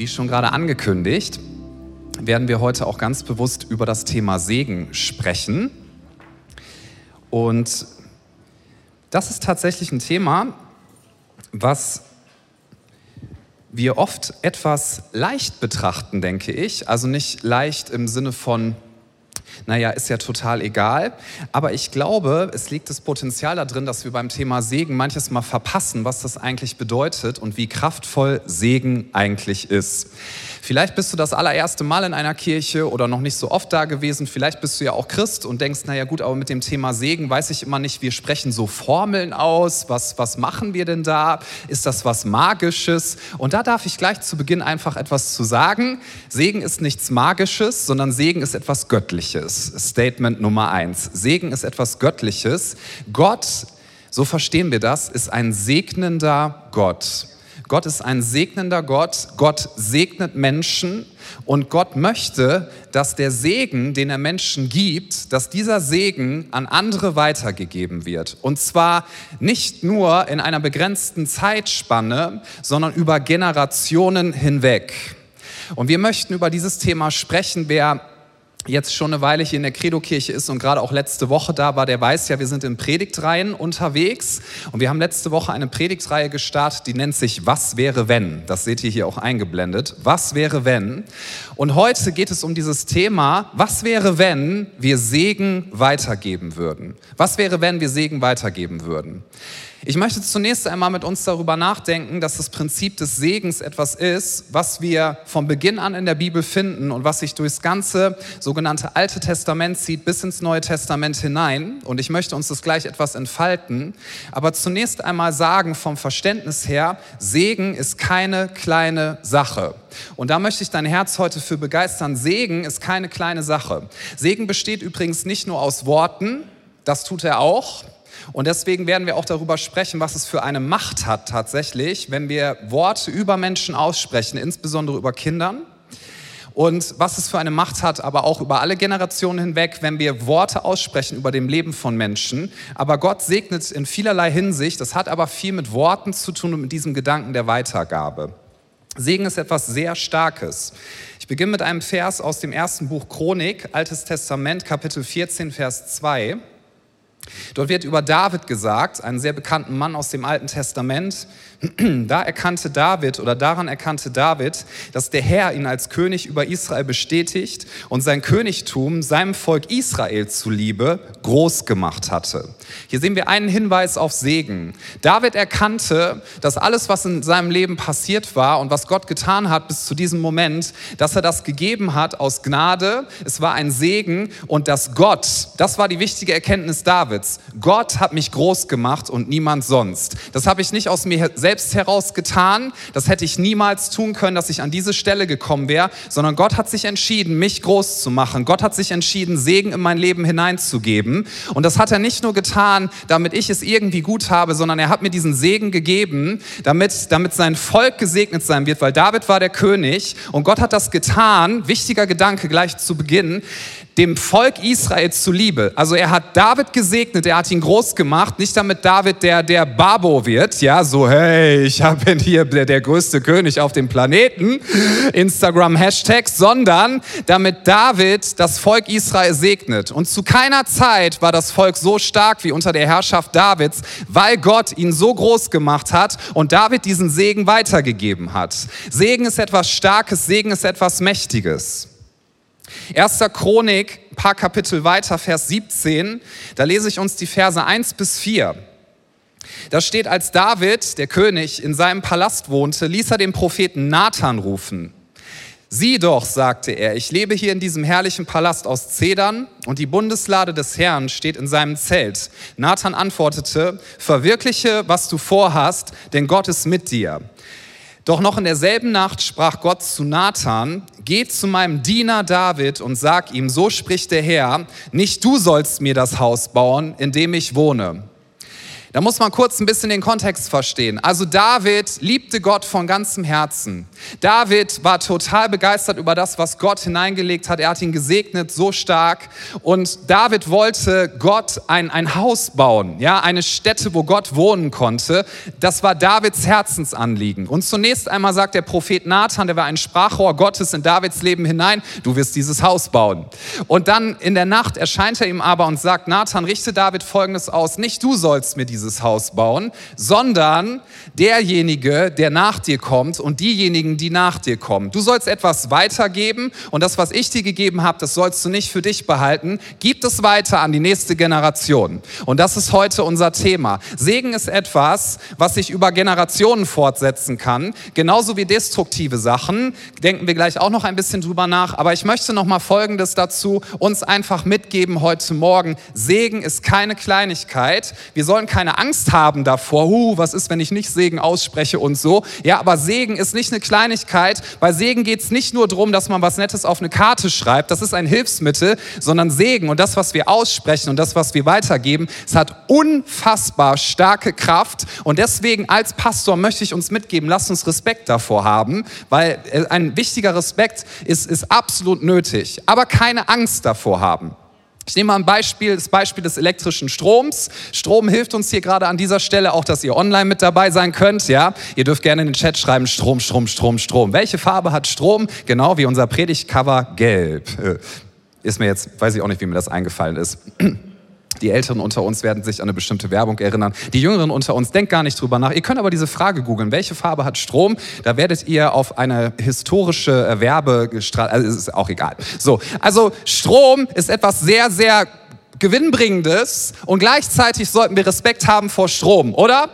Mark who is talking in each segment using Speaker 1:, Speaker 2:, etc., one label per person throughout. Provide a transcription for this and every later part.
Speaker 1: Wie schon gerade angekündigt, werden wir heute auch ganz bewusst über das Thema Segen sprechen. Und das ist tatsächlich ein Thema, was wir oft etwas leicht betrachten, denke ich. Also nicht leicht im Sinne von, naja, ist ja total egal. Aber ich glaube, es liegt das Potenzial darin, dass wir beim Thema Segen manches Mal verpassen, was das eigentlich bedeutet und wie kraftvoll Segen eigentlich ist. Vielleicht bist du das allererste Mal in einer Kirche oder noch nicht so oft da gewesen. Vielleicht bist du ja auch Christ und denkst, naja gut, aber mit dem Thema Segen weiß ich immer nicht, wir sprechen so Formeln aus. Was, was machen wir denn da? Ist das was Magisches? Und da darf ich gleich zu Beginn einfach etwas zu sagen. Segen ist nichts Magisches, sondern Segen ist etwas Göttliches. Statement Nummer eins. Segen ist etwas Göttliches. Gott, so verstehen wir das, ist ein segnender Gott. Gott ist ein segnender Gott. Gott segnet Menschen und Gott möchte, dass der Segen, den er Menschen gibt, dass dieser Segen an andere weitergegeben wird. Und zwar nicht nur in einer begrenzten Zeitspanne, sondern über Generationen hinweg. Und wir möchten über dieses Thema sprechen. Wer jetzt schon eine Weile hier in der Credo-Kirche ist und gerade auch letzte Woche da war, der weiß ja, wir sind in Predigtreihen unterwegs und wir haben letzte Woche eine Predigtreihe gestartet, die nennt sich Was wäre wenn? Das seht ihr hier auch eingeblendet. Was wäre wenn? Und heute geht es um dieses Thema, was wäre wenn wir Segen weitergeben würden? Was wäre wenn wir Segen weitergeben würden? Ich möchte zunächst einmal mit uns darüber nachdenken, dass das Prinzip des Segens etwas ist, was wir von Beginn an in der Bibel finden und was sich durchs ganze sogenannte Alte Testament zieht bis ins Neue Testament hinein. Und ich möchte uns das gleich etwas entfalten. Aber zunächst einmal sagen vom Verständnis her, Segen ist keine kleine Sache. Und da möchte ich dein Herz heute für begeistern. Segen ist keine kleine Sache. Segen besteht übrigens nicht nur aus Worten, das tut er auch. Und deswegen werden wir auch darüber sprechen, was es für eine Macht hat tatsächlich, wenn wir Worte über Menschen aussprechen, insbesondere über Kindern. Und was es für eine Macht hat, aber auch über alle Generationen hinweg, wenn wir Worte aussprechen über dem Leben von Menschen. Aber Gott segnet in vielerlei Hinsicht. Das hat aber viel mit Worten zu tun und mit diesem Gedanken der Weitergabe. Segen ist etwas sehr Starkes. Ich beginne mit einem Vers aus dem ersten Buch Chronik, Altes Testament, Kapitel 14, Vers 2. Dort wird über David gesagt, einen sehr bekannten Mann aus dem Alten Testament, da erkannte David oder daran erkannte David, dass der Herr ihn als König über Israel bestätigt und sein Königtum seinem Volk Israel zuliebe groß gemacht hatte. Hier sehen wir einen Hinweis auf Segen. David erkannte, dass alles, was in seinem Leben passiert war und was Gott getan hat bis zu diesem Moment, dass er das gegeben hat aus Gnade. Es war ein Segen und dass Gott, das war die wichtige Erkenntnis Davids, Gott hat mich groß gemacht und niemand sonst. Das habe ich nicht aus mir selbst selbst heraus getan. Das hätte ich niemals tun können, dass ich an diese Stelle gekommen wäre, sondern Gott hat sich entschieden, mich groß zu machen. Gott hat sich entschieden, Segen in mein Leben hineinzugeben. Und das hat er nicht nur getan, damit ich es irgendwie gut habe, sondern er hat mir diesen Segen gegeben, damit, damit sein Volk gesegnet sein wird, weil David war der König und Gott hat das getan. Wichtiger Gedanke gleich zu Beginn dem Volk Israel zuliebe. Also er hat David gesegnet, er hat ihn groß gemacht, nicht damit David der, der Babo wird, ja, so hey, ich bin hier der, der größte König auf dem Planeten, Instagram Hashtags, sondern damit David das Volk Israel segnet. Und zu keiner Zeit war das Volk so stark wie unter der Herrschaft Davids, weil Gott ihn so groß gemacht hat und David diesen Segen weitergegeben hat. Segen ist etwas Starkes, Segen ist etwas Mächtiges. Erster Chronik, ein paar Kapitel weiter, Vers 17, da lese ich uns die Verse 1 bis 4. Da steht, als David, der König, in seinem Palast wohnte, ließ er den Propheten Nathan rufen. Sieh doch, sagte er, ich lebe hier in diesem herrlichen Palast aus Zedern und die Bundeslade des Herrn steht in seinem Zelt. Nathan antwortete, verwirkliche, was du vorhast, denn Gott ist mit dir. Doch noch in derselben Nacht sprach Gott zu Nathan, geh zu meinem Diener David und sag ihm, so spricht der Herr, nicht du sollst mir das Haus bauen, in dem ich wohne. Da muss man kurz ein bisschen den Kontext verstehen. Also David liebte Gott von ganzem Herzen. David war total begeistert über das, was Gott hineingelegt hat. Er hat ihn gesegnet so stark. Und David wollte Gott ein, ein Haus bauen, ja, eine Stätte, wo Gott wohnen konnte. Das war Davids Herzensanliegen. Und zunächst einmal sagt der Prophet Nathan, der war ein Sprachrohr Gottes in Davids Leben hinein, du wirst dieses Haus bauen. Und dann in der Nacht erscheint er ihm aber und sagt, Nathan, richte David Folgendes aus, nicht du sollst mir dieses dieses Haus bauen, sondern derjenige, der nach dir kommt und diejenigen, die nach dir kommen. Du sollst etwas weitergeben und das, was ich dir gegeben habe, das sollst du nicht für dich behalten. Gib es weiter an die nächste Generation. Und das ist heute unser Thema. Segen ist etwas, was sich über Generationen fortsetzen kann, genauso wie destruktive Sachen. Denken wir gleich auch noch ein bisschen drüber nach. Aber ich möchte noch mal Folgendes dazu uns einfach mitgeben heute Morgen. Segen ist keine Kleinigkeit. Wir sollen keine keine Angst haben davor, huh, was ist, wenn ich nicht Segen ausspreche und so. Ja, aber Segen ist nicht eine Kleinigkeit. Bei Segen geht es nicht nur darum, dass man was Nettes auf eine Karte schreibt, das ist ein Hilfsmittel, sondern Segen und das, was wir aussprechen und das, was wir weitergeben, es hat unfassbar starke Kraft. Und deswegen als Pastor möchte ich uns mitgeben, lasst uns Respekt davor haben, weil äh, ein wichtiger Respekt ist, ist absolut nötig. Aber keine Angst davor haben. Ich nehme mal ein Beispiel, das Beispiel des elektrischen Stroms. Strom hilft uns hier gerade an dieser Stelle auch, dass ihr online mit dabei sein könnt. Ja, ihr dürft gerne in den Chat schreiben Strom, Strom, Strom, Strom. Welche Farbe hat Strom? Genau wie unser Predigtcover gelb. Ist mir jetzt, weiß ich auch nicht, wie mir das eingefallen ist. Die Älteren unter uns werden sich an eine bestimmte Werbung erinnern. Die Jüngeren unter uns, denkt gar nicht drüber nach. Ihr könnt aber diese Frage googeln. Welche Farbe hat Strom? Da werdet ihr auf eine historische äh, Werbestraße, also ist auch egal. So, also Strom ist etwas sehr, sehr gewinnbringendes und gleichzeitig sollten wir Respekt haben vor Strom, oder?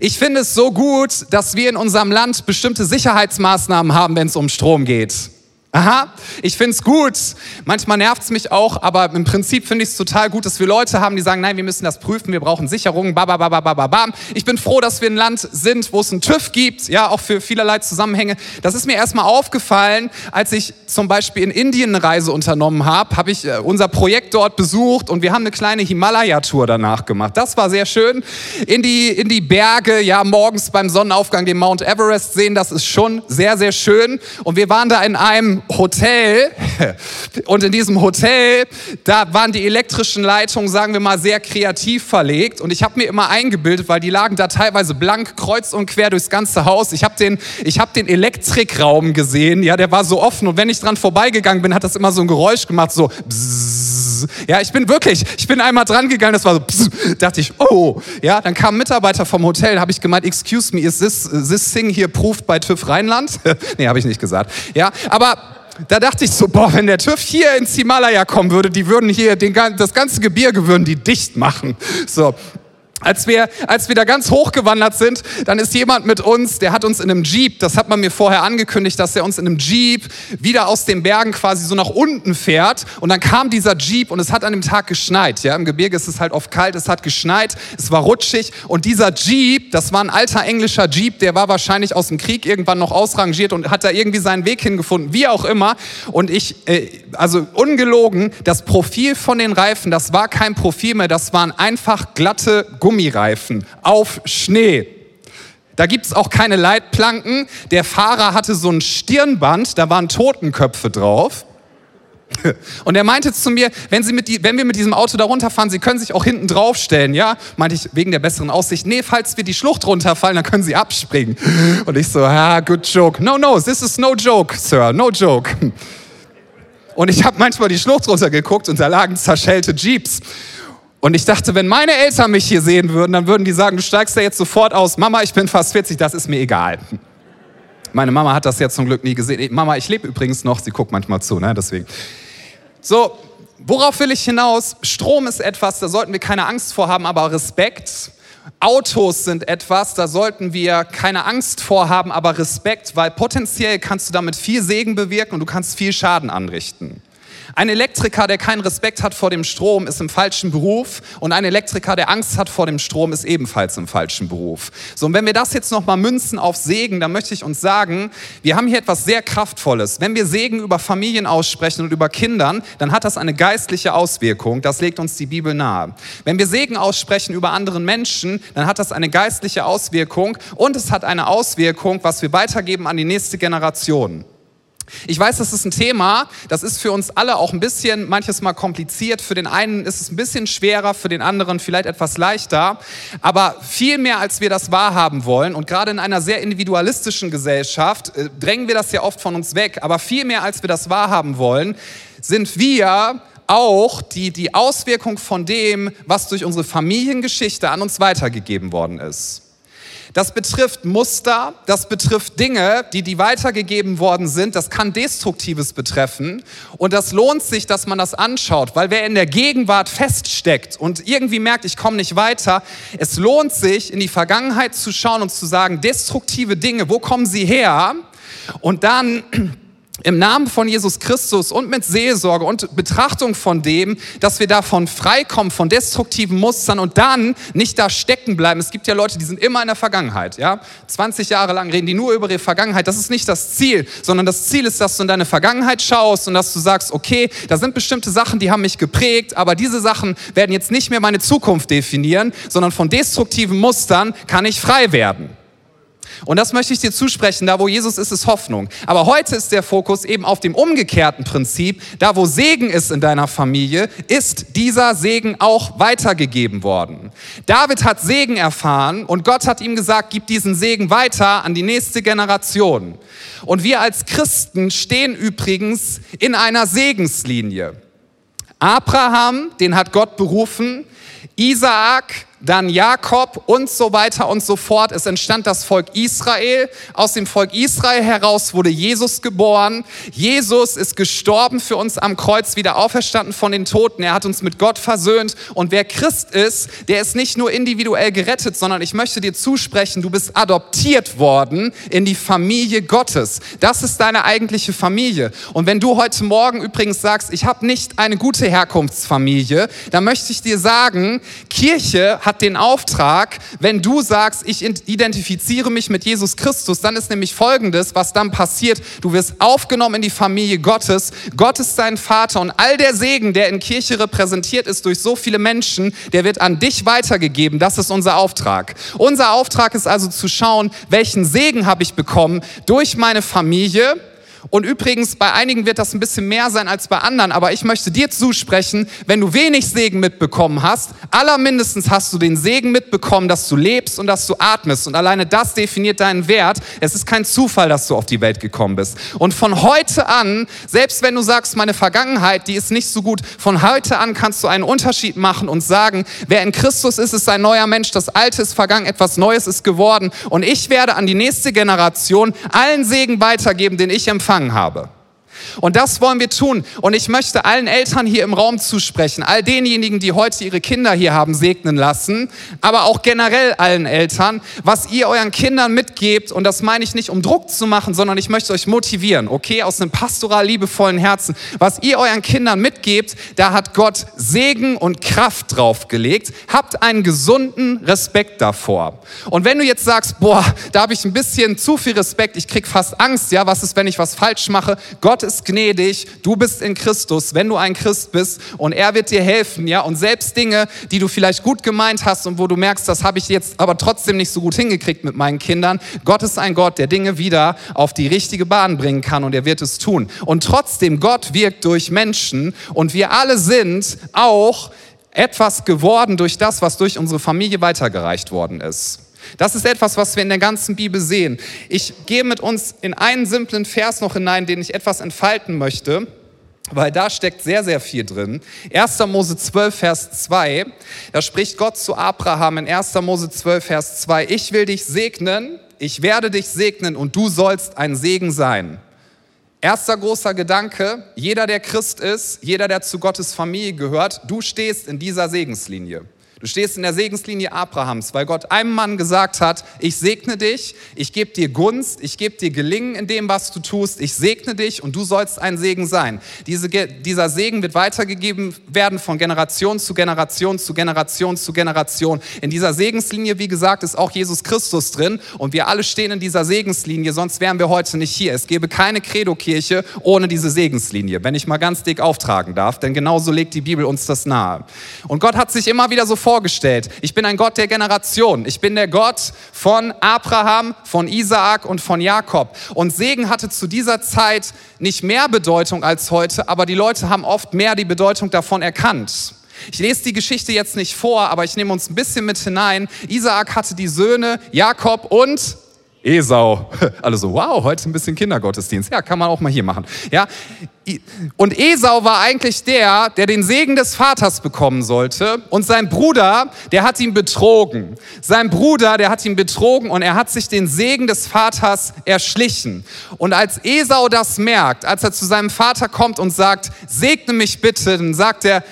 Speaker 1: Ich finde es so gut, dass wir in unserem Land bestimmte Sicherheitsmaßnahmen haben, wenn es um Strom geht. Aha, ich finde es gut. Manchmal nervt es mich auch, aber im Prinzip finde ich es total gut, dass wir Leute haben, die sagen, nein, wir müssen das prüfen, wir brauchen Sicherungen, babababababam. Ich bin froh, dass wir ein Land sind, wo es einen TÜV gibt, ja, auch für vielerlei Zusammenhänge. Das ist mir erstmal aufgefallen, als ich zum Beispiel in Indien eine Reise unternommen habe, habe ich äh, unser Projekt dort besucht und wir haben eine kleine Himalaya-Tour danach gemacht. Das war sehr schön. In die, in die Berge, ja, morgens beim Sonnenaufgang den Mount Everest sehen, das ist schon sehr, sehr schön. Und wir waren da in einem Hotel und in diesem Hotel, da waren die elektrischen Leitungen, sagen wir mal, sehr kreativ verlegt und ich habe mir immer eingebildet, weil die lagen da teilweise blank kreuz und quer durchs ganze Haus. Ich habe den, hab den Elektrikraum gesehen, ja, der war so offen und wenn ich dran vorbeigegangen bin, hat das immer so ein Geräusch gemacht, so bzzz. Ja, ich bin wirklich, ich bin einmal dran gegangen, das war so bzzz, dachte ich, oh, ja, dann kam ein Mitarbeiter vom Hotel, habe ich gemeint, excuse me, is this, this thing here proved by TÜV Rheinland? nee, habe ich nicht gesagt. Ja, aber da dachte ich so, boah, wenn der TÜV hier ins Himalaya kommen würde, die würden hier den, das ganze Gebirge würden die dicht machen. So, als wir, als wir da ganz hochgewandert sind, dann ist jemand mit uns, der hat uns in einem Jeep, das hat man mir vorher angekündigt, dass er uns in einem Jeep wieder aus den Bergen quasi so nach unten fährt. Und dann kam dieser Jeep und es hat an dem Tag geschneit. Ja, im Gebirge ist es halt oft kalt, es hat geschneit, es war rutschig. Und dieser Jeep, das war ein alter englischer Jeep, der war wahrscheinlich aus dem Krieg irgendwann noch ausrangiert und hat da irgendwie seinen Weg hingefunden, wie auch immer. Und ich, äh, also ungelogen, das Profil von den Reifen, das war kein Profil mehr, das waren einfach glatte Gummireifen auf Schnee. Da gibt es auch keine Leitplanken. Der Fahrer hatte so ein Stirnband, da waren Totenköpfe drauf. Und er meinte zu mir, wenn, Sie mit die, wenn wir mit diesem Auto da runterfahren, Sie können sich auch hinten draufstellen, ja? Meinte ich, wegen der besseren Aussicht. Nee, falls wir die Schlucht runterfallen, dann können Sie abspringen. Und ich so, ah, good joke. No, no, this is no joke, Sir, no joke. Und ich habe manchmal die Schlucht runtergeguckt und da lagen zerschellte Jeeps. Und ich dachte, wenn meine Eltern mich hier sehen würden, dann würden die sagen, du steigst ja jetzt sofort aus. Mama, ich bin fast 40, das ist mir egal. Meine Mama hat das ja zum Glück nie gesehen. Mama, ich lebe übrigens noch, sie guckt manchmal zu, ne? deswegen. So, worauf will ich hinaus? Strom ist etwas, da sollten wir keine Angst vor haben, aber Respekt. Autos sind etwas, da sollten wir keine Angst vor haben, aber Respekt, weil potenziell kannst du damit viel Segen bewirken und du kannst viel Schaden anrichten. Ein Elektriker, der keinen Respekt hat vor dem Strom, ist im falschen Beruf und ein Elektriker, der Angst hat vor dem Strom, ist ebenfalls im falschen Beruf. So, und wenn wir das jetzt nochmal münzen auf Segen, dann möchte ich uns sagen, wir haben hier etwas sehr Kraftvolles. Wenn wir Segen über Familien aussprechen und über Kindern, dann hat das eine geistliche Auswirkung. Das legt uns die Bibel nahe. Wenn wir Segen aussprechen über anderen Menschen, dann hat das eine geistliche Auswirkung und es hat eine Auswirkung, was wir weitergeben an die nächste Generation. Ich weiß, das ist ein Thema, das ist für uns alle auch ein bisschen manches Mal kompliziert. Für den einen ist es ein bisschen schwerer, für den anderen vielleicht etwas leichter. Aber viel mehr, als wir das wahrhaben wollen, und gerade in einer sehr individualistischen Gesellschaft äh, drängen wir das ja oft von uns weg, aber viel mehr, als wir das wahrhaben wollen, sind wir auch die, die Auswirkung von dem, was durch unsere Familiengeschichte an uns weitergegeben worden ist. Das betrifft Muster, das betrifft Dinge, die, die weitergegeben worden sind. Das kann Destruktives betreffen. Und das lohnt sich, dass man das anschaut, weil wer in der Gegenwart feststeckt und irgendwie merkt, ich komme nicht weiter, es lohnt sich, in die Vergangenheit zu schauen und zu sagen, destruktive Dinge, wo kommen sie her? Und dann im Namen von Jesus Christus und mit Seelsorge und Betrachtung von dem, dass wir davon freikommen, von destruktiven Mustern und dann nicht da stecken bleiben. Es gibt ja Leute, die sind immer in der Vergangenheit, ja. 20 Jahre lang reden die nur über ihre Vergangenheit. Das ist nicht das Ziel, sondern das Ziel ist, dass du in deine Vergangenheit schaust und dass du sagst, okay, da sind bestimmte Sachen, die haben mich geprägt, aber diese Sachen werden jetzt nicht mehr meine Zukunft definieren, sondern von destruktiven Mustern kann ich frei werden. Und das möchte ich dir zusprechen, da wo Jesus ist, ist Hoffnung. Aber heute ist der Fokus eben auf dem umgekehrten Prinzip. Da wo Segen ist in deiner Familie, ist dieser Segen auch weitergegeben worden. David hat Segen erfahren und Gott hat ihm gesagt, gib diesen Segen weiter an die nächste Generation. Und wir als Christen stehen übrigens in einer Segenslinie. Abraham, den hat Gott berufen, Isaak, dann Jakob und so weiter und so fort. Es entstand das Volk Israel. Aus dem Volk Israel heraus wurde Jesus geboren. Jesus ist gestorben für uns am Kreuz, wieder auferstanden von den Toten. Er hat uns mit Gott versöhnt. Und wer Christ ist, der ist nicht nur individuell gerettet, sondern ich möchte dir zusprechen, du bist adoptiert worden in die Familie Gottes. Das ist deine eigentliche Familie. Und wenn du heute Morgen übrigens sagst, ich habe nicht eine gute Herkunftsfamilie, dann möchte ich dir sagen, Kirche hat den Auftrag, wenn du sagst, ich identifiziere mich mit Jesus Christus, dann ist nämlich Folgendes, was dann passiert. Du wirst aufgenommen in die Familie Gottes. Gott ist dein Vater und all der Segen, der in Kirche repräsentiert ist durch so viele Menschen, der wird an dich weitergegeben. Das ist unser Auftrag. Unser Auftrag ist also zu schauen, welchen Segen habe ich bekommen durch meine Familie und übrigens, bei einigen wird das ein bisschen mehr sein als bei anderen, aber ich möchte dir zusprechen, wenn du wenig Segen mitbekommen hast, allermindestens hast du den Segen mitbekommen, dass du lebst und dass du atmest. Und alleine das definiert deinen Wert. Es ist kein Zufall, dass du auf die Welt gekommen bist. Und von heute an, selbst wenn du sagst, meine Vergangenheit, die ist nicht so gut, von heute an kannst du einen Unterschied machen und sagen, wer in Christus ist, ist ein neuer Mensch. Das Alte ist vergangen, etwas Neues ist geworden. Und ich werde an die nächste Generation allen Segen weitergeben, den ich empfange empfangen habe. Und das wollen wir tun. Und ich möchte allen Eltern hier im Raum zusprechen, all denjenigen, die heute ihre Kinder hier haben segnen lassen, aber auch generell allen Eltern, was ihr euren Kindern mitgebt. Und das meine ich nicht, um Druck zu machen, sondern ich möchte euch motivieren, okay, aus einem pastoral liebevollen Herzen. Was ihr euren Kindern mitgebt, da hat Gott Segen und Kraft draufgelegt. Habt einen gesunden Respekt davor. Und wenn du jetzt sagst, boah, da habe ich ein bisschen zu viel Respekt, ich krieg fast Angst, ja, was ist, wenn ich was falsch mache? Gott ist gnädig, du bist in Christus, wenn du ein Christ bist und er wird dir helfen, ja, und selbst Dinge, die du vielleicht gut gemeint hast und wo du merkst, das habe ich jetzt aber trotzdem nicht so gut hingekriegt mit meinen Kindern, Gott ist ein Gott, der Dinge wieder auf die richtige Bahn bringen kann und er wird es tun. Und trotzdem, Gott wirkt durch Menschen und wir alle sind auch etwas geworden durch das, was durch unsere Familie weitergereicht worden ist. Das ist etwas, was wir in der ganzen Bibel sehen. Ich gehe mit uns in einen simplen Vers noch hinein, den ich etwas entfalten möchte, weil da steckt sehr, sehr viel drin. 1. Mose 12, Vers 2, da spricht Gott zu Abraham in 1. Mose 12, Vers 2, ich will dich segnen, ich werde dich segnen und du sollst ein Segen sein. Erster großer Gedanke, jeder, der Christ ist, jeder, der zu Gottes Familie gehört, du stehst in dieser Segenslinie. Du stehst in der Segenslinie Abrahams, weil Gott einem Mann gesagt hat, ich segne dich, ich gebe dir Gunst, ich gebe dir Gelingen in dem, was du tust, ich segne dich und du sollst ein Segen sein. Diese, dieser Segen wird weitergegeben werden von Generation zu Generation zu Generation zu Generation. In dieser Segenslinie, wie gesagt, ist auch Jesus Christus drin und wir alle stehen in dieser Segenslinie, sonst wären wir heute nicht hier. Es gäbe keine Credo-Kirche ohne diese Segenslinie, wenn ich mal ganz dick auftragen darf, denn genauso legt die Bibel uns das nahe. Und Gott hat sich immer wieder so vorgestellt. Ich bin ein Gott der Generation. Ich bin der Gott von Abraham, von Isaak und von Jakob. Und Segen hatte zu dieser Zeit nicht mehr Bedeutung als heute, aber die Leute haben oft mehr die Bedeutung davon erkannt. Ich lese die Geschichte jetzt nicht vor, aber ich nehme uns ein bisschen mit hinein. Isaak hatte die Söhne Jakob und Esau. Alle so, wow, heute ein bisschen Kindergottesdienst. Ja, kann man auch mal hier machen. Ja, und Esau war eigentlich der, der den Segen des Vaters bekommen sollte. Und sein Bruder, der hat ihn betrogen. Sein Bruder, der hat ihn betrogen und er hat sich den Segen des Vaters erschlichen. Und als Esau das merkt, als er zu seinem Vater kommt und sagt, segne mich bitte, dann sagt er,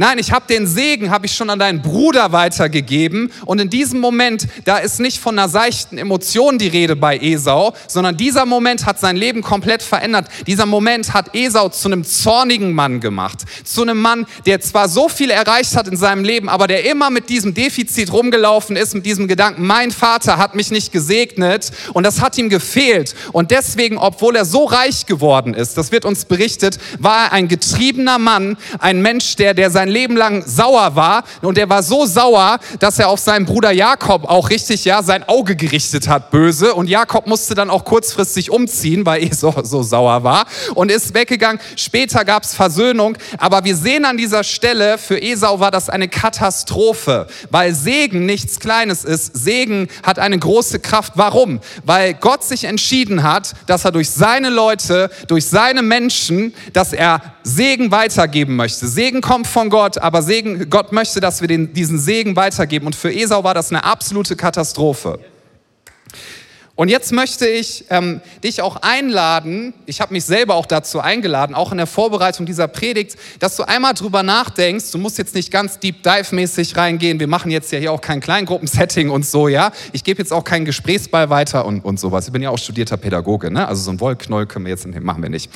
Speaker 1: Nein, ich habe den Segen, habe ich schon an deinen Bruder weitergegeben. Und in diesem Moment, da ist nicht von einer seichten Emotion die Rede bei Esau, sondern dieser Moment hat sein Leben komplett verändert. Dieser Moment hat Esau zu einem zornigen Mann gemacht. Zu einem Mann, der zwar so viel erreicht hat in seinem Leben, aber der immer mit diesem Defizit rumgelaufen ist, mit diesem Gedanken, mein Vater hat mich nicht gesegnet und das hat ihm gefehlt. Und deswegen, obwohl er so reich geworden ist, das wird uns berichtet, war er ein getriebener Mann, ein Mensch, der, der sein Leben lang sauer war und er war so sauer, dass er auf seinen Bruder Jakob auch richtig ja sein Auge gerichtet hat, böse und Jakob musste dann auch kurzfristig umziehen, weil Esau so sauer war und ist weggegangen. Später gab es Versöhnung, aber wir sehen an dieser Stelle, für Esau war das eine Katastrophe, weil Segen nichts Kleines ist. Segen hat eine große Kraft. Warum? Weil Gott sich entschieden hat, dass er durch seine Leute, durch seine Menschen, dass er Segen weitergeben möchte. Segen kommt von Gott, aber Segen, Gott möchte, dass wir den, diesen Segen weitergeben. Und für Esau war das eine absolute Katastrophe. Und jetzt möchte ich ähm, dich auch einladen, ich habe mich selber auch dazu eingeladen, auch in der Vorbereitung dieser Predigt, dass du einmal drüber nachdenkst, du musst jetzt nicht ganz deep dive mäßig reingehen, wir machen jetzt ja hier auch kein Kleingruppensetting und so, ja. Ich gebe jetzt auch keinen Gesprächsball weiter und, und sowas. Ich bin ja auch studierter Pädagoge, ne? also so ein Wollknoll können wir jetzt, machen wir nicht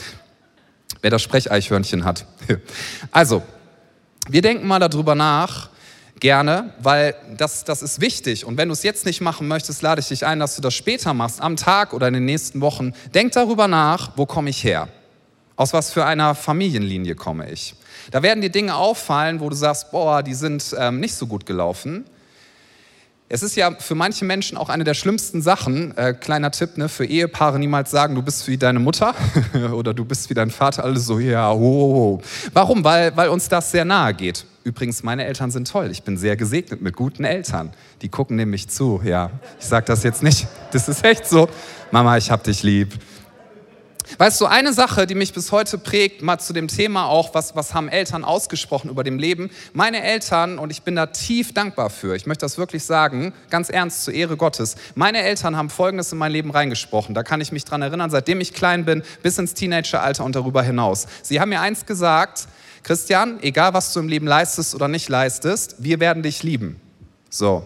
Speaker 1: wer das Sprecheichhörnchen hat. Also, wir denken mal darüber nach, gerne, weil das, das ist wichtig. Und wenn du es jetzt nicht machen möchtest, lade ich dich ein, dass du das später machst, am Tag oder in den nächsten Wochen. Denk darüber nach, wo komme ich her? Aus was für einer Familienlinie komme ich? Da werden dir Dinge auffallen, wo du sagst, boah, die sind ähm, nicht so gut gelaufen. Es ist ja für manche Menschen auch eine der schlimmsten Sachen, äh, kleiner Tipp, ne, für Ehepaare niemals sagen, du bist wie deine Mutter oder du bist wie dein Vater, alles so, ja, ho. Warum? Weil, weil uns das sehr nahe geht. Übrigens, meine Eltern sind toll. Ich bin sehr gesegnet mit guten Eltern. Die gucken nämlich zu, ja. Ich sage das jetzt nicht, das ist echt so. Mama, ich hab dich lieb. Weißt du, eine Sache, die mich bis heute prägt, mal zu dem Thema auch, was, was haben Eltern ausgesprochen über dem Leben. Meine Eltern, und ich bin da tief dankbar für, ich möchte das wirklich sagen, ganz ernst zur Ehre Gottes, meine Eltern haben Folgendes in mein Leben reingesprochen. Da kann ich mich dran erinnern, seitdem ich klein bin, bis ins Teenageralter und darüber hinaus. Sie haben mir eins gesagt, Christian, egal was du im Leben leistest oder nicht leistest, wir werden dich lieben. So,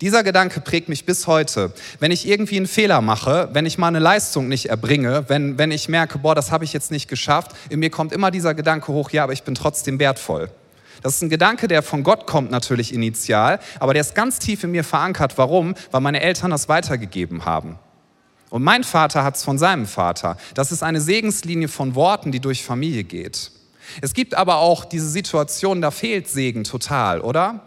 Speaker 1: dieser Gedanke prägt mich bis heute. Wenn ich irgendwie einen Fehler mache, wenn ich mal eine Leistung nicht erbringe, wenn, wenn ich merke, boah, das habe ich jetzt nicht geschafft, in mir kommt immer dieser Gedanke hoch, ja, aber ich bin trotzdem wertvoll. Das ist ein Gedanke, der von Gott kommt natürlich initial, aber der ist ganz tief in mir verankert. Warum? Weil meine Eltern das weitergegeben haben. Und mein Vater hat es von seinem Vater. Das ist eine Segenslinie von Worten, die durch Familie geht. Es gibt aber auch diese Situation, da fehlt Segen total, oder?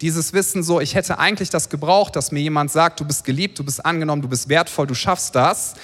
Speaker 1: Dieses Wissen so, ich hätte eigentlich das gebraucht, dass mir jemand sagt, du bist geliebt, du bist angenommen, du bist wertvoll, du schaffst das.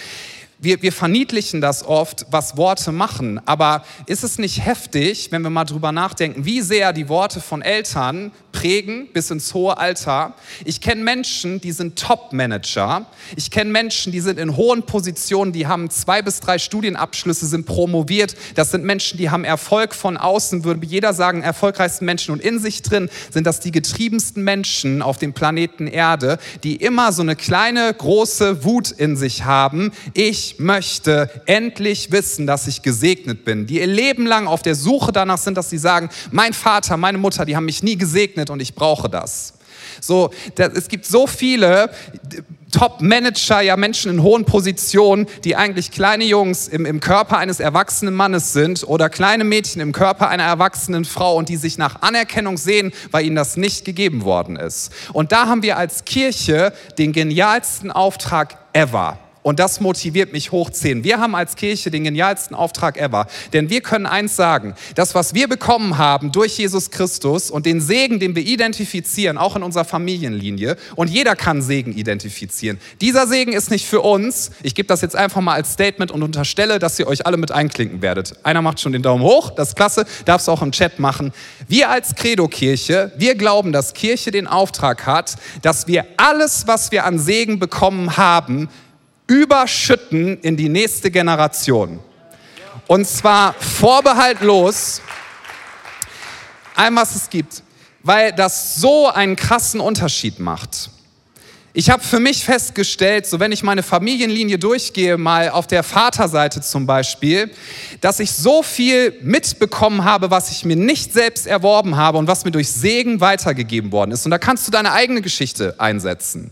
Speaker 1: Wir, wir verniedlichen das oft, was Worte machen. Aber ist es nicht heftig, wenn wir mal drüber nachdenken, wie sehr die Worte von Eltern prägen bis ins hohe Alter. Ich kenne Menschen, die sind Top-Manager. Ich kenne Menschen, die sind in hohen Positionen, die haben zwei bis drei Studienabschlüsse, sind promoviert. Das sind Menschen, die haben Erfolg von außen, würde jeder sagen, erfolgreichsten Menschen. Und in sich drin sind das die getriebensten Menschen auf dem Planeten Erde, die immer so eine kleine, große Wut in sich haben. Ich möchte endlich wissen, dass ich gesegnet bin, die ihr Leben lang auf der Suche danach sind, dass sie sagen, mein Vater, meine Mutter, die haben mich nie gesegnet und ich brauche das. So, es gibt so viele Top-Manager, ja Menschen in hohen Positionen, die eigentlich kleine Jungs im, im Körper eines erwachsenen Mannes sind oder kleine Mädchen im Körper einer erwachsenen Frau und die sich nach Anerkennung sehen, weil ihnen das nicht gegeben worden ist. Und da haben wir als Kirche den genialsten Auftrag ever. Und das motiviert mich hochziehen. Wir haben als Kirche den genialsten Auftrag ever. Denn wir können eins sagen, das, was wir bekommen haben durch Jesus Christus und den Segen, den wir identifizieren, auch in unserer Familienlinie, und jeder kann Segen identifizieren. Dieser Segen ist nicht für uns. Ich gebe das jetzt einfach mal als Statement und unterstelle, dass ihr euch alle mit einklinken werdet. Einer macht schon den Daumen hoch, das ist klasse, darfst du auch im Chat machen. Wir als Credo-Kirche, wir glauben, dass Kirche den Auftrag hat, dass wir alles, was wir an Segen bekommen haben, überschütten in die nächste Generation. Und zwar vorbehaltlos, allem was es gibt, weil das so einen krassen Unterschied macht. Ich habe für mich festgestellt, so wenn ich meine Familienlinie durchgehe, mal auf der Vaterseite zum Beispiel, dass ich so viel mitbekommen habe, was ich mir nicht selbst erworben habe und was mir durch Segen weitergegeben worden ist. Und da kannst du deine eigene Geschichte einsetzen.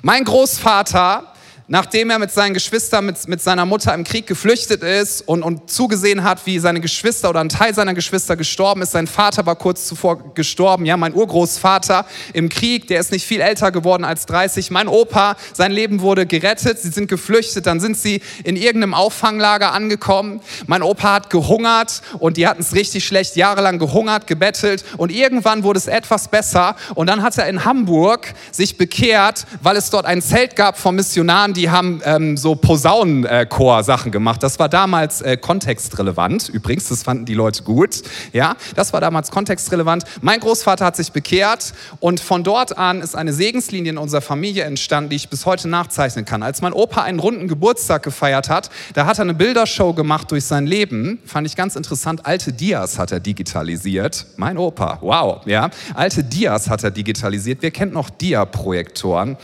Speaker 1: Mein Großvater nachdem er mit seinen Geschwistern, mit, mit seiner Mutter im Krieg geflüchtet ist und, und zugesehen hat, wie seine Geschwister oder ein Teil seiner Geschwister gestorben ist. Sein Vater war kurz zuvor gestorben, ja, mein Urgroßvater im Krieg, der ist nicht viel älter geworden als 30. Mein Opa, sein Leben wurde gerettet, sie sind geflüchtet, dann sind sie in irgendeinem Auffanglager angekommen. Mein Opa hat gehungert und die hatten es richtig schlecht, jahrelang gehungert, gebettelt und irgendwann wurde es etwas besser und dann hat er in Hamburg sich bekehrt, weil es dort ein Zelt gab von Missionaren, die haben ähm, so Posaunenchor-Sachen gemacht. Das war damals äh, kontextrelevant. Übrigens, das fanden die Leute gut. Ja, das war damals kontextrelevant. Mein Großvater hat sich bekehrt und von dort an ist eine Segenslinie in unserer Familie entstanden, die ich bis heute nachzeichnen kann. Als mein Opa einen runden Geburtstag gefeiert hat, da hat er eine Bildershow gemacht durch sein Leben. Fand ich ganz interessant. Alte Dias hat er digitalisiert. Mein Opa, wow, ja. Alte Dias hat er digitalisiert. Wer kennt noch Dia-Projektoren?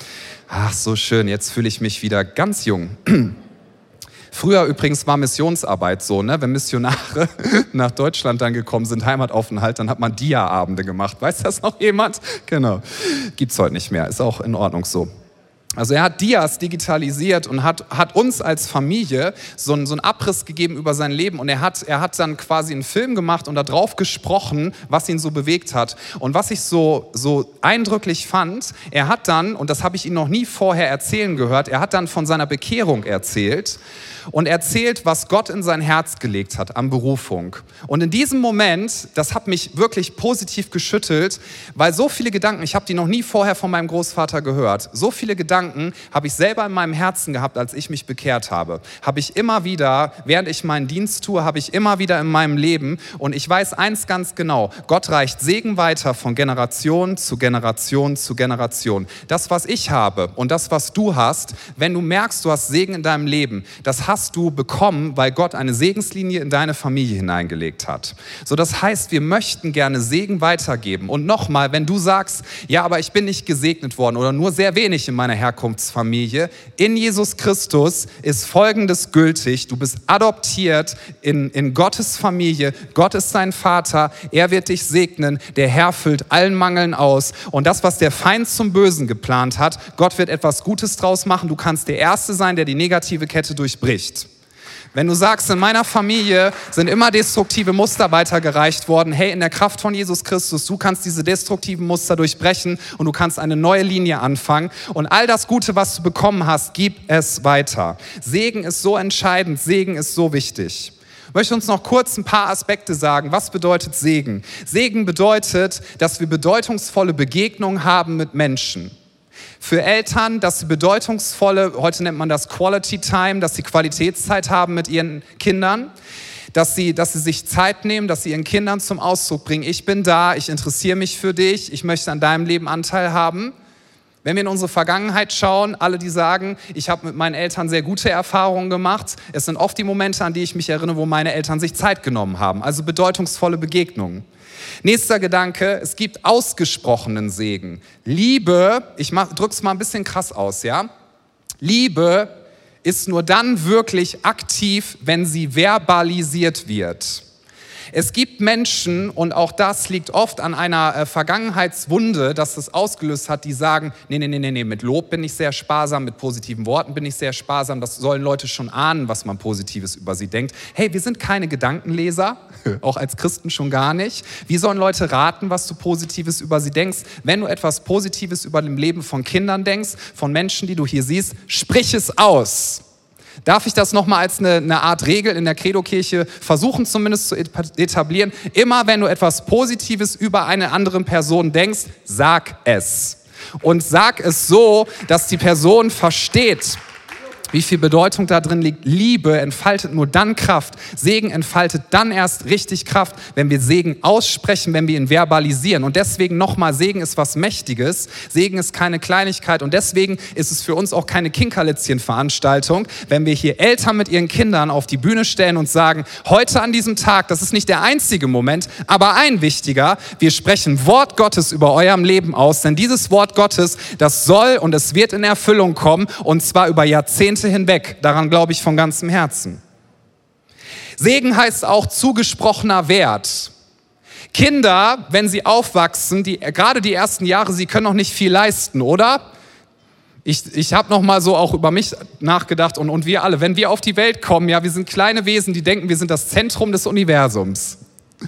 Speaker 1: Ach, so schön, jetzt fühle ich mich wieder ganz jung. Früher übrigens war Missionsarbeit so, ne? wenn Missionare nach Deutschland dann gekommen sind, Heimataufenthalt, dann hat man Dia-Abende gemacht. Weiß das noch jemand? Genau. Gibt's heute nicht mehr, ist auch in Ordnung so. Also er hat Dias digitalisiert und hat, hat uns als Familie so einen, so einen Abriss gegeben über sein Leben und er hat, er hat dann quasi einen Film gemacht und darauf gesprochen, was ihn so bewegt hat. Und was ich so, so eindrücklich fand, er hat dann, und das habe ich ihn noch nie vorher erzählen gehört, er hat dann von seiner Bekehrung erzählt und erzählt, was Gott in sein Herz gelegt hat an Berufung. Und in diesem Moment, das hat mich wirklich positiv geschüttelt, weil so viele Gedanken, ich habe die noch nie vorher von meinem Großvater gehört, so viele Gedanken habe ich selber in meinem Herzen gehabt, als ich mich bekehrt habe. Habe ich immer wieder, während ich meinen Dienst tue, habe ich immer wieder in meinem Leben und ich weiß eins ganz genau, Gott reicht Segen weiter von Generation zu Generation zu Generation. Das, was ich habe und das, was du hast, wenn du merkst, du hast Segen in deinem Leben, das hast du bekommen, weil Gott eine Segenslinie in deine Familie hineingelegt hat. So, das heißt, wir möchten gerne Segen weitergeben. Und nochmal, wenn du sagst, ja, aber ich bin nicht gesegnet worden oder nur sehr wenig in meiner Herkunftsfamilie, in Jesus Christus ist Folgendes gültig. Du bist adoptiert in, in Gottes Familie. Gott ist dein Vater. Er wird dich segnen. Der Herr füllt allen Mangeln aus. Und das, was der Feind zum Bösen geplant hat, Gott wird etwas Gutes draus machen. Du kannst der Erste sein, der die negative Kette durchbricht. Wenn du sagst, in meiner Familie sind immer destruktive Muster weitergereicht worden, hey, in der Kraft von Jesus Christus, du kannst diese destruktiven Muster durchbrechen und du kannst eine neue Linie anfangen und all das Gute, was du bekommen hast, gib es weiter. Segen ist so entscheidend, Segen ist so wichtig. Ich möchte uns noch kurz ein paar Aspekte sagen. Was bedeutet Segen? Segen bedeutet, dass wir bedeutungsvolle Begegnungen haben mit Menschen für Eltern, dass sie bedeutungsvolle, heute nennt man das Quality Time, dass sie Qualitätszeit haben mit ihren Kindern, dass sie, dass sie sich Zeit nehmen, dass sie ihren Kindern zum Ausdruck bringen, ich bin da, ich interessiere mich für dich, ich möchte an deinem Leben Anteil haben. Wenn wir in unsere Vergangenheit schauen, alle, die sagen, ich habe mit meinen Eltern sehr gute Erfahrungen gemacht, es sind oft die Momente, an die ich mich erinnere, wo meine Eltern sich Zeit genommen haben, also bedeutungsvolle Begegnungen. Nächster Gedanke, es gibt ausgesprochenen Segen. Liebe, ich drücke es mal ein bisschen krass aus, ja? Liebe ist nur dann wirklich aktiv, wenn sie verbalisiert wird. Es gibt Menschen, und auch das liegt oft an einer äh, Vergangenheitswunde, dass das ausgelöst hat, die sagen, nee, nee, nee, nee, nee, mit Lob bin ich sehr sparsam, mit positiven Worten bin ich sehr sparsam, das sollen Leute schon ahnen, was man Positives über sie denkt. Hey, wir sind keine Gedankenleser, auch als Christen schon gar nicht. Wie sollen Leute raten, was du Positives über sie denkst? Wenn du etwas Positives über dem Leben von Kindern denkst, von Menschen, die du hier siehst, sprich es aus. Darf ich das nochmal als eine, eine Art Regel in der Credo-Kirche versuchen zumindest zu etablieren? Immer wenn du etwas Positives über eine andere Person denkst, sag es. Und sag es so, dass die Person versteht, wie viel Bedeutung da drin liegt. Liebe entfaltet nur dann Kraft. Segen entfaltet dann erst richtig Kraft, wenn wir Segen aussprechen, wenn wir ihn verbalisieren. Und deswegen nochmal, Segen ist was Mächtiges. Segen ist keine Kleinigkeit. Und deswegen ist es für uns auch keine Kinkerlitzchen-Veranstaltung, wenn wir hier Eltern mit ihren Kindern auf die Bühne stellen und sagen, heute an diesem Tag, das ist nicht der einzige Moment, aber ein wichtiger, wir sprechen Wort Gottes über eurem Leben aus. Denn dieses Wort Gottes, das soll und es wird in Erfüllung kommen und zwar über Jahrzehnte Jahrzehnte hinweg. Daran glaube ich von ganzem Herzen. Segen heißt auch zugesprochener Wert. Kinder, wenn sie aufwachsen, die, gerade die ersten Jahre, sie können noch nicht viel leisten, oder? Ich, ich habe noch mal so auch über mich nachgedacht und, und wir alle, wenn wir auf die Welt kommen, ja, wir sind kleine Wesen, die denken, wir sind das Zentrum des Universums.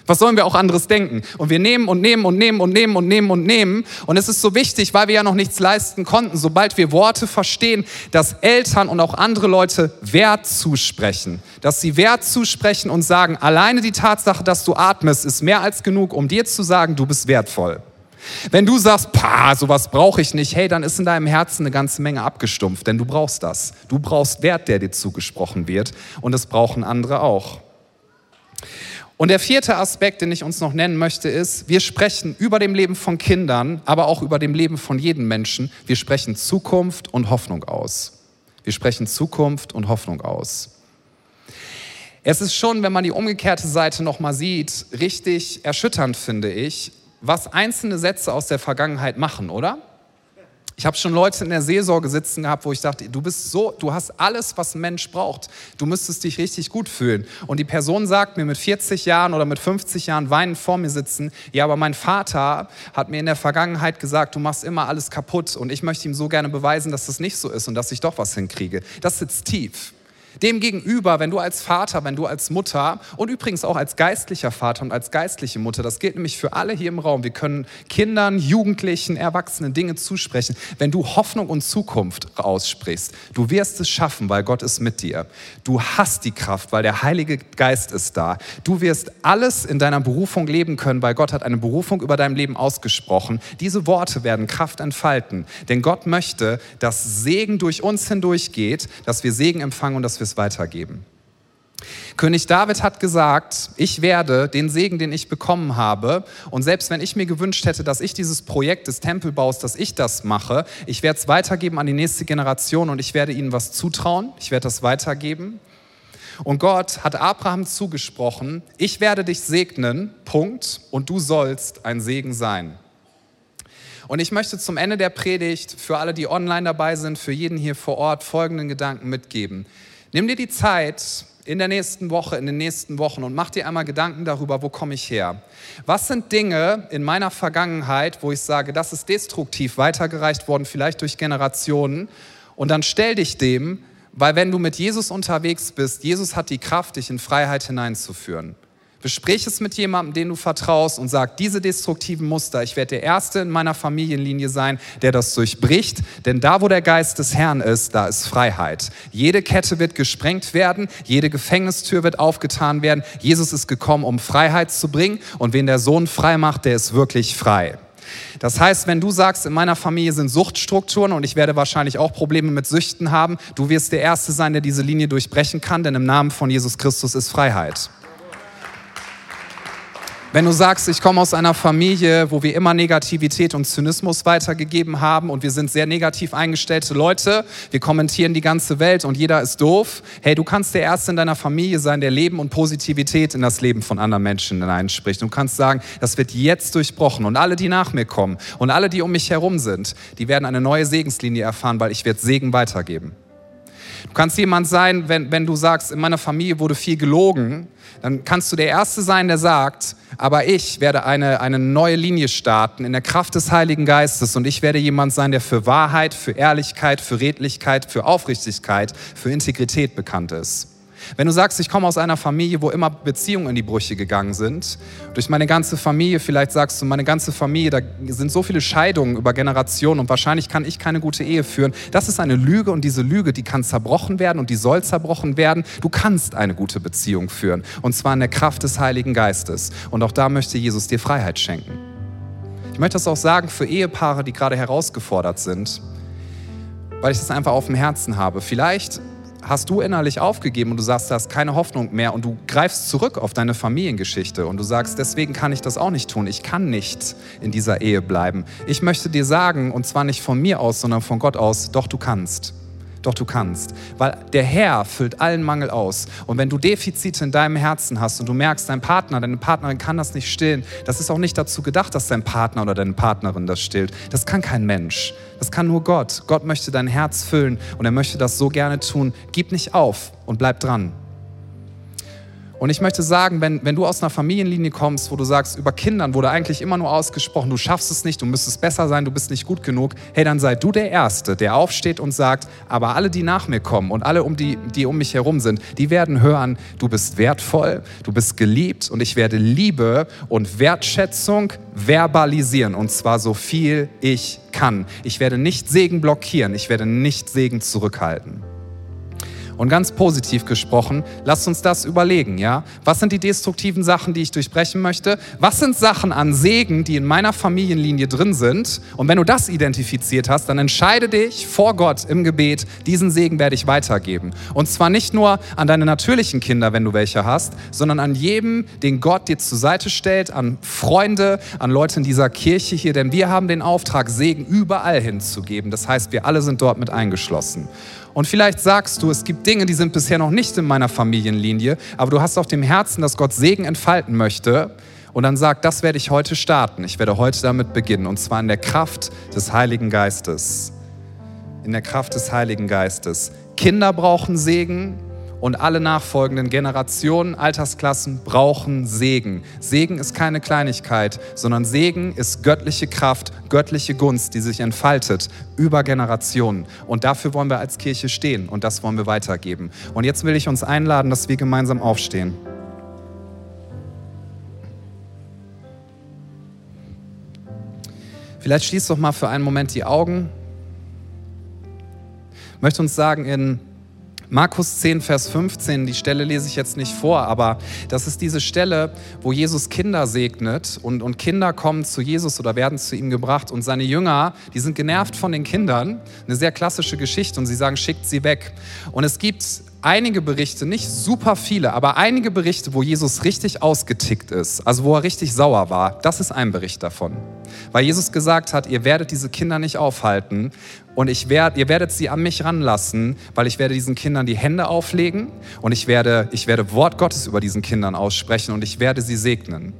Speaker 1: Was sollen wir auch anderes denken? Und wir nehmen und nehmen und nehmen und nehmen und nehmen und nehmen. Und es ist so wichtig, weil wir ja noch nichts leisten konnten, sobald wir Worte verstehen, dass Eltern und auch andere Leute Wert zusprechen. Dass sie Wert zusprechen und sagen, alleine die Tatsache, dass du atmest, ist mehr als genug, um dir zu sagen, du bist wertvoll. Wenn du sagst, pa, sowas brauche ich nicht, hey, dann ist in deinem Herzen eine ganze Menge abgestumpft, denn du brauchst das. Du brauchst Wert, der dir zugesprochen wird und das brauchen andere auch. Und der vierte Aspekt, den ich uns noch nennen möchte, ist, wir sprechen über dem Leben von Kindern, aber auch über dem Leben von jedem Menschen. Wir sprechen Zukunft und Hoffnung aus. Wir sprechen Zukunft und Hoffnung aus. Es ist schon, wenn man die umgekehrte Seite nochmal sieht, richtig erschütternd, finde ich, was einzelne Sätze aus der Vergangenheit machen, oder? Ich habe schon Leute in der Seelsorge sitzen gehabt, wo ich dachte, du bist so, du hast alles, was ein Mensch braucht. Du müsstest dich richtig gut fühlen. Und die Person sagt mir mit 40 Jahren oder mit 50 Jahren weinend vor mir sitzen, ja, aber mein Vater hat mir in der Vergangenheit gesagt, du machst immer alles kaputt und ich möchte ihm so gerne beweisen, dass das nicht so ist und dass ich doch was hinkriege. Das sitzt tief. Demgegenüber, wenn du als Vater, wenn du als Mutter und übrigens auch als geistlicher Vater und als geistliche Mutter, das gilt nämlich für alle hier im Raum, wir können Kindern, Jugendlichen, Erwachsenen Dinge zusprechen. Wenn du Hoffnung und Zukunft aussprichst, du wirst es schaffen, weil Gott ist mit dir. Du hast die Kraft, weil der Heilige Geist ist da. Du wirst alles in deiner Berufung leben können, weil Gott hat eine Berufung über dein Leben ausgesprochen. Diese Worte werden Kraft entfalten, denn Gott möchte, dass Segen durch uns hindurchgeht, dass wir Segen empfangen und dass wir es weitergeben. König David hat gesagt, ich werde den Segen, den ich bekommen habe, und selbst wenn ich mir gewünscht hätte, dass ich dieses Projekt des Tempelbaus, dass ich das mache, ich werde es weitergeben an die nächste Generation und ich werde ihnen was zutrauen, ich werde das weitergeben. Und Gott hat Abraham zugesprochen, ich werde dich segnen, Punkt, und du sollst ein Segen sein. Und ich möchte zum Ende der Predigt für alle, die online dabei sind, für jeden hier vor Ort folgenden Gedanken mitgeben. Nimm dir die Zeit in der nächsten Woche, in den nächsten Wochen und mach dir einmal Gedanken darüber, wo komme ich her? Was sind Dinge in meiner Vergangenheit, wo ich sage, das ist destruktiv weitergereicht worden, vielleicht durch Generationen? Und dann stell dich dem, weil wenn du mit Jesus unterwegs bist, Jesus hat die Kraft, dich in Freiheit hineinzuführen. Besprich es mit jemandem, den du vertraust und sag, diese destruktiven Muster, ich werde der Erste in meiner Familienlinie sein, der das durchbricht, denn da, wo der Geist des Herrn ist, da ist Freiheit. Jede Kette wird gesprengt werden, jede Gefängnistür wird aufgetan werden. Jesus ist gekommen, um Freiheit zu bringen und wen der Sohn frei macht, der ist wirklich frei. Das heißt, wenn du sagst, in meiner Familie sind Suchtstrukturen und ich werde wahrscheinlich auch Probleme mit Süchten haben, du wirst der Erste sein, der diese Linie durchbrechen kann, denn im Namen von Jesus Christus ist Freiheit. Wenn du sagst, ich komme aus einer Familie, wo wir immer Negativität und Zynismus weitergegeben haben und wir sind sehr negativ eingestellte Leute, wir kommentieren die ganze Welt und jeder ist doof. Hey, du kannst der Erste in deiner Familie sein, der Leben und Positivität in das Leben von anderen Menschen hineinspricht. Du kannst sagen, das wird jetzt durchbrochen und alle, die nach mir kommen und alle, die um mich herum sind, die werden eine neue Segenslinie erfahren, weil ich werde Segen weitergeben. Du kannst jemand sein, wenn, wenn du sagst, in meiner Familie wurde viel gelogen, dann kannst du der Erste sein, der sagt, aber ich werde eine, eine neue Linie starten in der Kraft des Heiligen Geistes und ich werde jemand sein, der für Wahrheit, für Ehrlichkeit, für Redlichkeit, für Aufrichtigkeit, für Integrität bekannt ist. Wenn du sagst, ich komme aus einer Familie, wo immer Beziehungen in die Brüche gegangen sind, durch meine ganze Familie, vielleicht sagst du, meine ganze Familie, da sind so viele Scheidungen über Generationen und wahrscheinlich kann ich keine gute Ehe führen. Das ist eine Lüge und diese Lüge, die kann zerbrochen werden und die soll zerbrochen werden. Du kannst eine gute Beziehung führen und zwar in der Kraft des Heiligen Geistes. Und auch da möchte Jesus dir Freiheit schenken. Ich möchte das auch sagen für Ehepaare, die gerade herausgefordert sind, weil ich das einfach auf dem Herzen habe. Vielleicht hast du innerlich aufgegeben und du sagst, du hast keine Hoffnung mehr und du greifst zurück auf deine Familiengeschichte und du sagst, deswegen kann ich das auch nicht tun. Ich kann nicht in dieser Ehe bleiben. Ich möchte dir sagen, und zwar nicht von mir aus, sondern von Gott aus, doch du kannst. Doch du kannst, weil der Herr füllt allen Mangel aus. Und wenn du Defizite in deinem Herzen hast und du merkst, dein Partner, deine Partnerin kann das nicht stillen, das ist auch nicht dazu gedacht, dass dein Partner oder deine Partnerin das stillt. Das kann kein Mensch. Das kann nur Gott. Gott möchte dein Herz füllen und er möchte das so gerne tun. Gib nicht auf und bleib dran. Und ich möchte sagen, wenn, wenn du aus einer Familienlinie kommst, wo du sagst, über Kindern wurde eigentlich immer nur ausgesprochen, du schaffst es nicht, du müsstest besser sein, du bist nicht gut genug, hey, dann sei du der Erste, der aufsteht und sagt, aber alle, die nach mir kommen und alle, um die, die um mich herum sind, die werden hören, du bist wertvoll, du bist geliebt und ich werde Liebe und Wertschätzung verbalisieren und zwar so viel ich kann. Ich werde nicht Segen blockieren, ich werde nicht Segen zurückhalten. Und ganz positiv gesprochen, lasst uns das überlegen, ja? Was sind die destruktiven Sachen, die ich durchbrechen möchte? Was sind Sachen an Segen, die in meiner Familienlinie drin sind? Und wenn du das identifiziert hast, dann entscheide dich vor Gott im Gebet, diesen Segen werde ich weitergeben. Und zwar nicht nur an deine natürlichen Kinder, wenn du welche hast, sondern an jedem, den Gott dir zur Seite stellt, an Freunde, an Leute in dieser Kirche hier, denn wir haben den Auftrag, Segen überall hinzugeben. Das heißt, wir alle sind dort mit eingeschlossen. Und vielleicht sagst du, es gibt Dinge, die sind bisher noch nicht in meiner Familienlinie, aber du hast auf dem Herzen, dass Gott Segen entfalten möchte. Und dann sag, das werde ich heute starten. Ich werde heute damit beginnen. Und zwar in der Kraft des Heiligen Geistes. In der Kraft des Heiligen Geistes. Kinder brauchen Segen, und alle nachfolgenden Generationen, Altersklassen brauchen Segen. Segen ist keine Kleinigkeit, sondern Segen ist göttliche Kraft, göttliche Gunst, die sich entfaltet über Generationen. Und dafür wollen wir als Kirche stehen und das wollen wir weitergeben. Und jetzt will ich uns einladen, dass wir gemeinsam aufstehen. Vielleicht schließt doch mal für einen Moment die Augen. Ich möchte uns sagen, in Markus 10, Vers 15, die Stelle lese ich jetzt nicht vor, aber das ist diese Stelle, wo Jesus Kinder segnet und, und Kinder kommen zu Jesus oder werden zu ihm gebracht und seine Jünger, die sind genervt von den Kindern. Eine sehr klassische Geschichte und sie sagen, schickt sie weg. Und es gibt einige Berichte, nicht super viele, aber einige Berichte, wo Jesus richtig ausgetickt ist, also wo er richtig sauer war. Das ist ein Bericht davon. Weil Jesus gesagt hat, ihr werdet diese Kinder nicht aufhalten und ich werd, ihr werdet sie an mich ranlassen, weil ich werde diesen Kindern die Hände auflegen und ich werde, ich werde Wort Gottes über diesen Kindern aussprechen und ich werde sie segnen.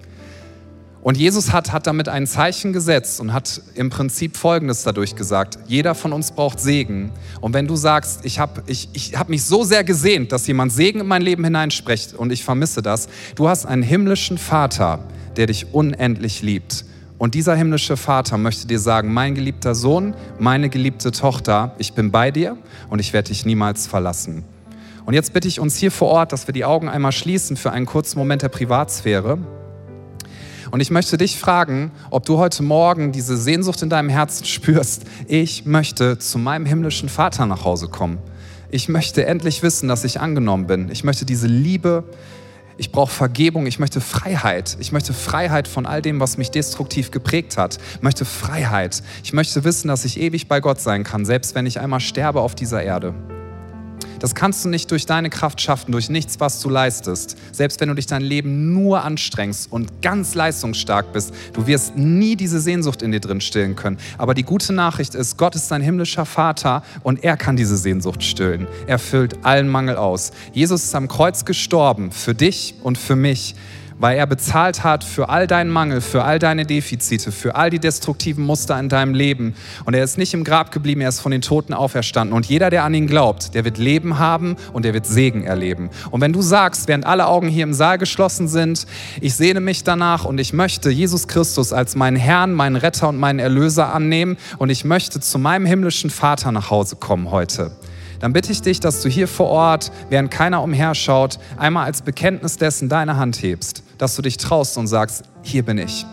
Speaker 1: Und Jesus hat, hat damit ein Zeichen gesetzt und hat im Prinzip Folgendes dadurch gesagt. Jeder von uns braucht Segen. Und wenn du sagst, ich habe ich, ich hab mich so sehr gesehnt, dass jemand Segen in mein Leben hineinspricht und ich vermisse das, du hast einen himmlischen Vater, der dich unendlich liebt. Und dieser himmlische Vater möchte dir sagen, mein geliebter Sohn, meine geliebte Tochter, ich bin bei dir und ich werde dich niemals verlassen. Und jetzt bitte ich uns hier vor Ort, dass wir die Augen einmal schließen für einen kurzen Moment der Privatsphäre. Und ich möchte dich fragen, ob du heute Morgen diese Sehnsucht in deinem Herzen spürst. Ich möchte zu meinem himmlischen Vater nach Hause kommen. Ich möchte endlich wissen, dass ich angenommen bin. Ich möchte diese Liebe, ich brauche Vergebung, ich möchte Freiheit. Ich möchte Freiheit von all dem, was mich destruktiv geprägt hat. Ich möchte Freiheit. Ich möchte wissen, dass ich ewig bei Gott sein kann, selbst wenn ich einmal sterbe auf dieser Erde. Das kannst du nicht durch deine Kraft schaffen, durch nichts, was du leistest. Selbst wenn du dich dein Leben nur anstrengst und ganz leistungsstark bist, du wirst nie diese Sehnsucht in dir drin stillen können. Aber die gute Nachricht ist, Gott ist dein himmlischer Vater und er kann diese Sehnsucht stillen. Er füllt allen Mangel aus. Jesus ist am Kreuz gestorben für dich und für mich weil er bezahlt hat für all deinen Mangel, für all deine Defizite, für all die destruktiven Muster in deinem Leben. Und er ist nicht im Grab geblieben, er ist von den Toten auferstanden. Und jeder, der an ihn glaubt, der wird Leben haben und der wird Segen erleben. Und wenn du sagst, während alle Augen hier im Saal geschlossen sind, ich sehne mich danach und ich möchte Jesus Christus als meinen Herrn, meinen Retter und meinen Erlöser annehmen und ich möchte zu meinem himmlischen Vater nach Hause kommen heute dann bitte ich dich, dass du hier vor Ort, während keiner umherschaut, einmal als Bekenntnis dessen deine Hand hebst dass du dich traust und sagst, hier bin ich.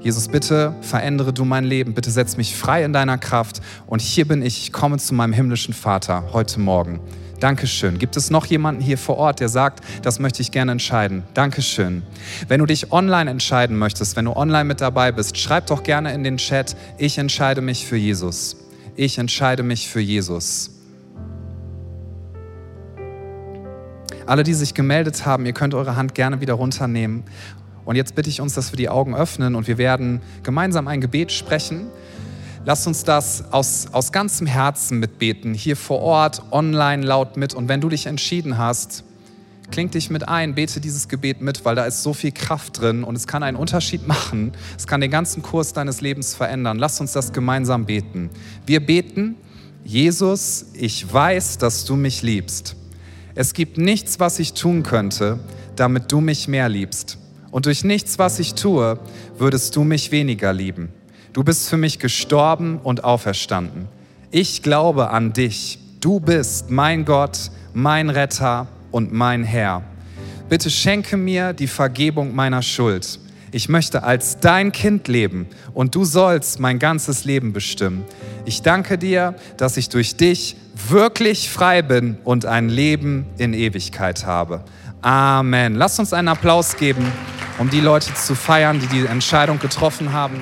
Speaker 1: Jesus, bitte verändere du mein Leben, bitte setz mich frei in deiner Kraft und hier bin ich, ich komme zu meinem himmlischen Vater heute Morgen. Dankeschön. Gibt es noch jemanden hier vor Ort, der sagt, das möchte ich gerne entscheiden? Dankeschön. Wenn du dich online entscheiden möchtest, wenn du online mit dabei bist, schreib doch gerne in den Chat, ich entscheide mich für Jesus. Ich entscheide mich für Jesus. Alle, die sich gemeldet haben, ihr könnt eure Hand gerne wieder runternehmen. Und jetzt bitte ich uns, dass wir die Augen öffnen und wir werden gemeinsam ein Gebet sprechen. Lasst uns das aus, aus ganzem Herzen mitbeten, hier vor Ort, online laut mit. Und wenn du dich entschieden hast, kling dich mit ein, bete dieses Gebet mit, weil da ist so viel Kraft drin und es kann einen Unterschied machen. Es kann den ganzen Kurs deines Lebens verändern. Lass uns das gemeinsam beten. Wir beten, Jesus, ich weiß, dass du mich liebst. Es gibt nichts, was ich tun könnte, damit du mich mehr liebst. Und durch nichts, was ich tue, würdest du mich weniger lieben. Du bist für mich gestorben und auferstanden. Ich glaube an dich. Du bist mein Gott, mein Retter und mein Herr. Bitte schenke mir die Vergebung meiner Schuld. Ich möchte als dein Kind leben und du sollst mein ganzes Leben bestimmen. Ich danke dir, dass ich durch dich wirklich frei bin und ein Leben in Ewigkeit habe. Amen. Lasst uns einen Applaus geben, um die Leute zu feiern, die die Entscheidung getroffen haben.